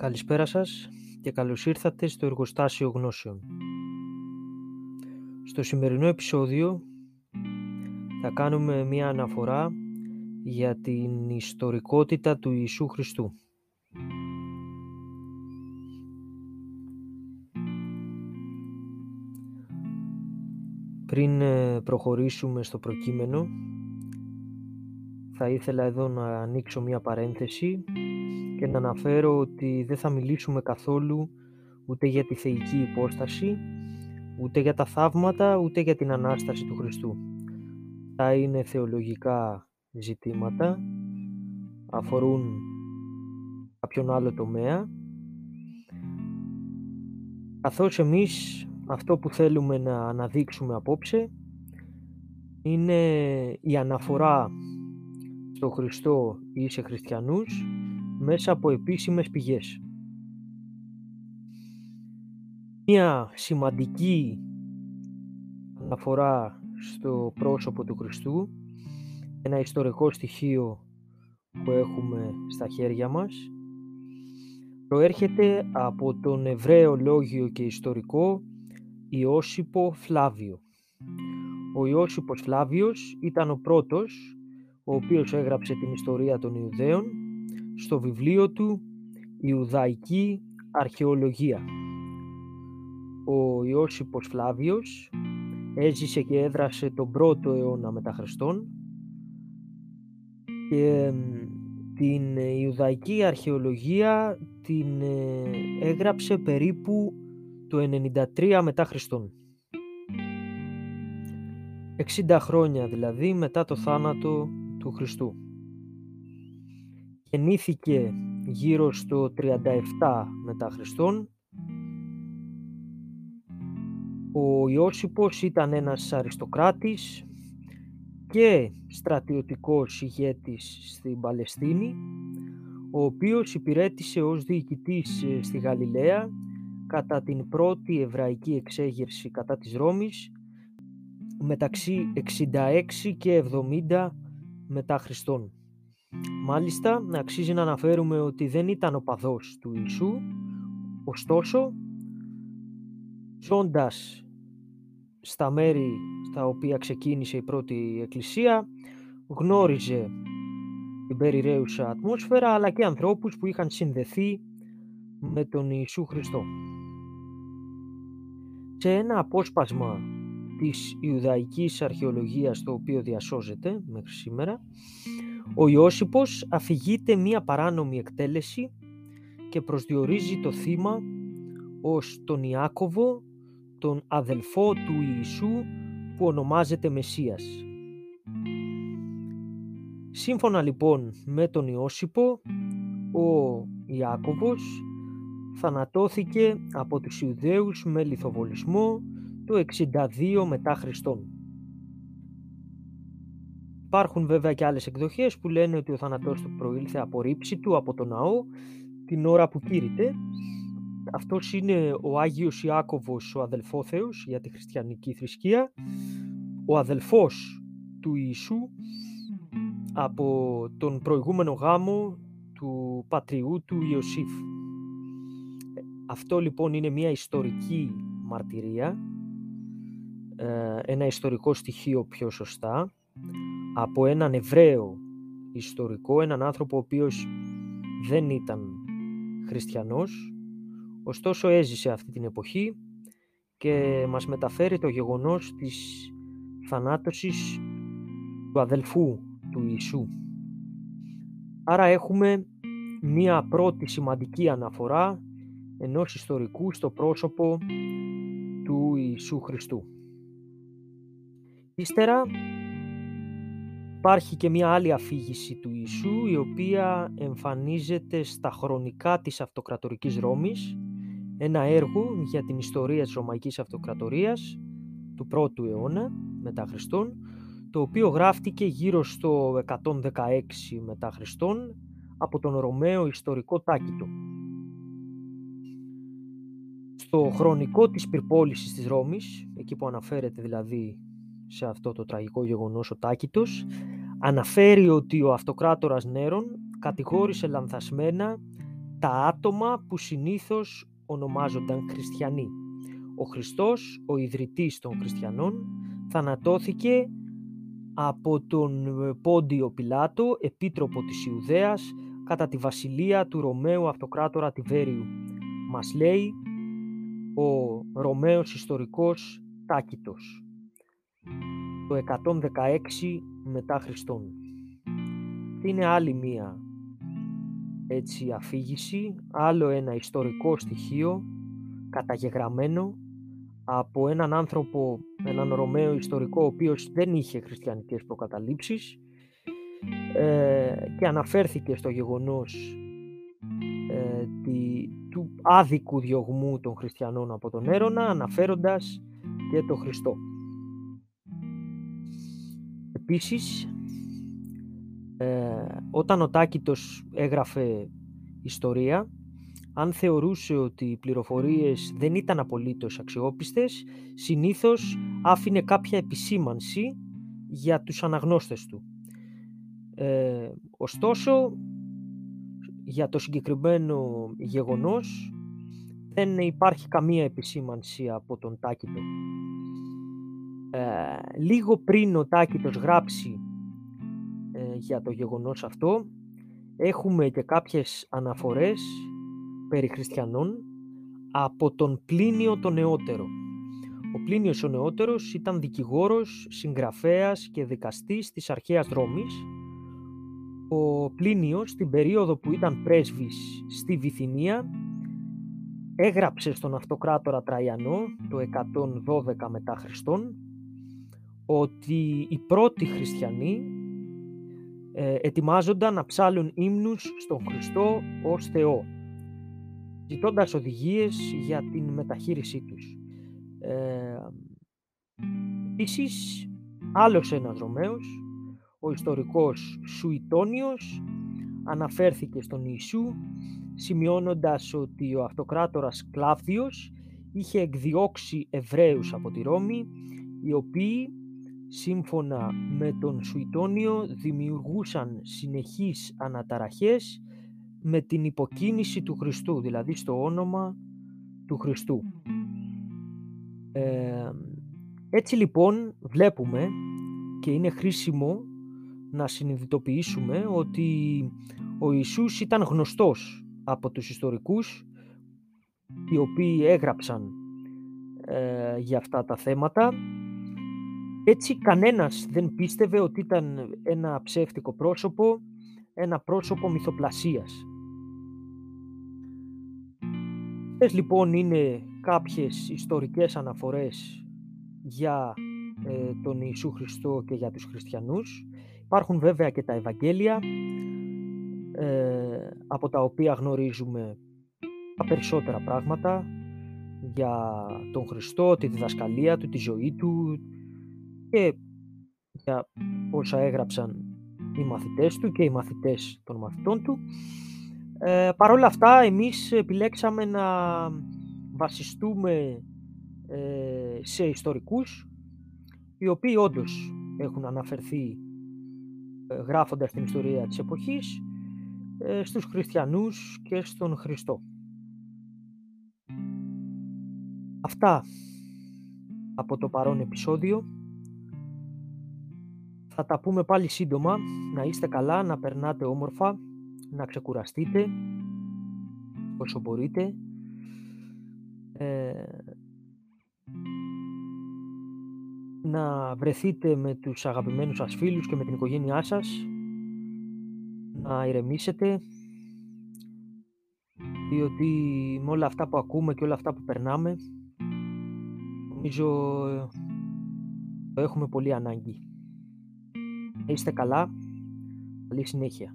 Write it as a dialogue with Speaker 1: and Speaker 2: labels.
Speaker 1: Καλησπέρα σας και καλώς ήρθατε στο Εργοστάσιο Γνώσεων. Στο σημερινό επεισόδιο θα κάνουμε μία αναφορά για την ιστορικότητα του Ιησού Χριστού. Πριν ε, προχωρήσουμε στο προκείμενο, θα ήθελα εδώ να ανοίξω μία παρένθεση και να αναφέρω ότι δεν θα μιλήσουμε καθόλου ούτε για τη θεϊκή υπόσταση, ούτε για τα θαύματα, ούτε για την Ανάσταση του Χριστού. Θα είναι θεολογικά ζητήματα, αφορούν κάποιον άλλο τομέα, καθώς εμείς αυτό που θέλουμε να αναδείξουμε απόψε είναι η αναφορά στο Χριστό ή σε χριστιανούς μέσα από επίσημες πηγές. Μία σημαντική αναφορά στο πρόσωπο του Χριστού, ένα ιστορικό στοιχείο που έχουμε στα χέρια μας, προέρχεται από τον Εβραίο λόγιο και ιστορικό Ιώσυπο Φλάβιο. Ο Ιώσυπος Φλάβιος ήταν ο πρώτος ο οποίος έγραψε την ιστορία των Ιουδαίων στο βιβλίο του «Ιουδαϊκή Αρχαιολογία». Ο Ιώσυπος Φλάβιος έζησε και έδρασε τον πρώτο αιώνα μετά Χριστόν και την Ιουδαϊκή Αρχαιολογία την ε, έγραψε περίπου το 93 μετά Χριστόν. 60 χρόνια δηλαδή μετά το θάνατο του Χριστού. Γεννήθηκε γύρω στο 37 μετά Χριστόν. Ο Ιώσυπος ήταν ένας αριστοκράτης και στρατιωτικός ηγέτης στην Παλαιστίνη, ο οποίος υπηρέτησε ως διοικητής ε, στη Γαλιλαία κατά την πρώτη εβραϊκή εξέγερση κατά της Ρώμης μεταξύ 66 και 70 μετά Χριστόν. Μάλιστα, αξίζει να αναφέρουμε ότι δεν ήταν ο παδός του Ιησού, ωστόσο, ζώντας στα μέρη στα οποία ξεκίνησε η πρώτη εκκλησία, γνώριζε την περιραίουσα ατμόσφαιρα, αλλά και ανθρώπους που είχαν συνδεθεί με τον Ιησού Χριστό. Σε ένα απόσπασμα της Ιουδαϊκής αρχαιολογίας το οποίο διασώζεται μέχρι σήμερα, ο Ιώσυπος αφηγείται μία παράνομη εκτέλεση και προσδιορίζει το θύμα ως τον Ιάκωβο, τον αδελφό του Ιησού που ονομάζεται Μεσσίας. Σύμφωνα λοιπόν με τον Ιώσυπο, ο Ιάκωβος θανατώθηκε από τους Ιουδαίους με λιθοβολισμό το 62 μετά Χριστόν. Υπάρχουν βέβαια και άλλες εκδοχές που λένε ότι ο θάνατός του προήλθε από ρήψη του από τον ναό την ώρα που κήρυτε. Αυτός είναι ο Άγιος Ιάκωβος, ο αδελφόθεος για τη χριστιανική θρησκεία, ο αδελφός του Ιησού από τον προηγούμενο γάμο του πατριού του Ιωσήφ. Αυτό λοιπόν είναι μια ιστορική μαρτυρία ε, ένα ιστορικό στοιχείο πιο σωστά από έναν Εβραίο ιστορικό, έναν άνθρωπο ο οποίος δεν ήταν χριστιανός, ωστόσο έζησε αυτή την εποχή και μας μεταφέρει το γεγονός της θανάτωσης του αδελφού του Ιησού. Άρα έχουμε μία πρώτη σημαντική αναφορά ενός ιστορικού στο πρόσωπο του Ιησού Χριστού. Ύστερα υπάρχει και μια άλλη αφήγηση του Ιησού η οποία εμφανίζεται στα χρονικά της αυτοκρατορικής Ρώμης ένα έργο για την ιστορία της Ρωμαϊκής Αυτοκρατορίας του 1ου αιώνα μετά Χριστόν το οποίο γράφτηκε γύρω στο 116 μετά Χριστόν από τον Ρωμαίο ιστορικό Τάκητο. Στο χρονικό της πυρπόλησης της Ρώμης, εκεί που αναφέρεται δηλαδή σε αυτό το τραγικό γεγονός ο αναφέρει ότι ο αυτοκράτορας Νέρον κατηγόρησε λανθασμένα τα άτομα που συνήθως ονομάζονταν χριστιανοί. Ο Χριστός, ο ιδρυτής των χριστιανών, θανατώθηκε από τον Πόντιο Πιλάτο, επίτροπο της Ιουδαίας, κατά τη βασιλεία του Ρωμαίου Αυτοκράτορα Τιβέριου. Μας λέει ο Ρωμαίος ιστορικός Τάκητος το 116 μετά Χριστόν. Είναι άλλη μία έτσι αφήγηση, άλλο ένα ιστορικό στοιχείο καταγεγραμμένο από έναν άνθρωπο, έναν Ρωμαίο ιστορικό ο οποίος δεν είχε χριστιανικές προκαταλήψεις ε, και αναφέρθηκε στο γεγονός ε, του άδικου διωγμού των χριστιανών από τον Έρωνα αναφέροντας και τον Χριστό. Επίσης, ε, όταν ο Τάκητος έγραφε ιστορία, αν θεωρούσε ότι οι πληροφορίες δεν ήταν απολύτως αξιόπιστες, συνήθως άφηνε κάποια επισήμανση για τους αναγνώστες του. Ε, ωστόσο, για το συγκεκριμένο γεγονός δεν υπάρχει καμία επισήμανση από τον Τάκητο. Ε, λίγο πριν ο Τάκητος γράψει ε, για το γεγονός αυτό, έχουμε και κάποιες αναφορές περί χριστιανών από τον Πλίνιο τον Νεότερο. Ο Πλίνιος ο Νεότερος ήταν δικηγόρος, συγγραφέας και δικαστής της αρχαίας Ρώμης. Ο Πλίνιος, στην περίοδο που ήταν πρέσβης στη Βυθινία, έγραψε στον αυτοκράτορα Τραϊανό το 112 μετά Χριστόν ότι οι πρώτοι χριστιανοί ε, ετοιμάζονταν να ψάλουν ύμνους στον Χριστό ως Θεό ζητώντας οδηγίες για την μεταχείρισή τους. Ε, επίσης, άλλος ένας Ρωμαίος, ο ιστορικός Σουητόνιος, αναφέρθηκε στον Ιησού, σημειώνοντας ότι ο αυτοκράτορας Κλάβδιος είχε εκδιώξει Εβραίους από τη Ρώμη, οι οποίοι σύμφωνα με τον Σουητόνιο δημιουργούσαν συνεχείς αναταραχές με την υποκίνηση του Χριστού, δηλαδή στο όνομα του Χριστού. Ε, έτσι λοιπόν βλέπουμε και είναι χρήσιμο να συνειδητοποιήσουμε ότι ο Ιησούς ήταν γνωστός από τους ιστορικούς οι οποίοι έγραψαν ε, για αυτά τα θέματα έτσι κανένας δεν πίστευε ότι ήταν ένα ψεύτικο πρόσωπο, ένα πρόσωπο μυθοπλασίας. Αυτές λοιπόν είναι κάποιες ιστορικές αναφορές για ε, τον Ιησού Χριστό και για τους χριστιανούς. Υπάρχουν βέβαια και τα Ευαγγέλια ε, από τα οποία γνωρίζουμε τα περισσότερα πράγματα για τον Χριστό, τη διδασκαλία του, τη ζωή του, και για όσα έγραψαν οι μαθητές του και οι μαθητές των μαθητών του. Ε, Παρ' όλα αυτά εμείς επιλέξαμε να βασιστούμε ε, σε ιστορικούς οι οποίοι όντως έχουν αναφερθεί ε, γράφοντας την ιστορία της εποχής ε, στους χριστιανούς και στον Χριστό. Αυτά από το παρόν επεισόδιο. Θα τα πούμε πάλι σύντομα. Να είστε καλά, να περνάτε όμορφα, να ξεκουραστείτε όσο μπορείτε. Ε, να βρεθείτε με τους αγαπημένους σας φίλους και με την οικογένειά σας. Να ηρεμήσετε. Διότι με όλα αυτά που ακούμε και όλα αυτά που περνάμε νομίζω το έχουμε πολύ ανάγκη. Είστε καλά. Καλή συνέχεια.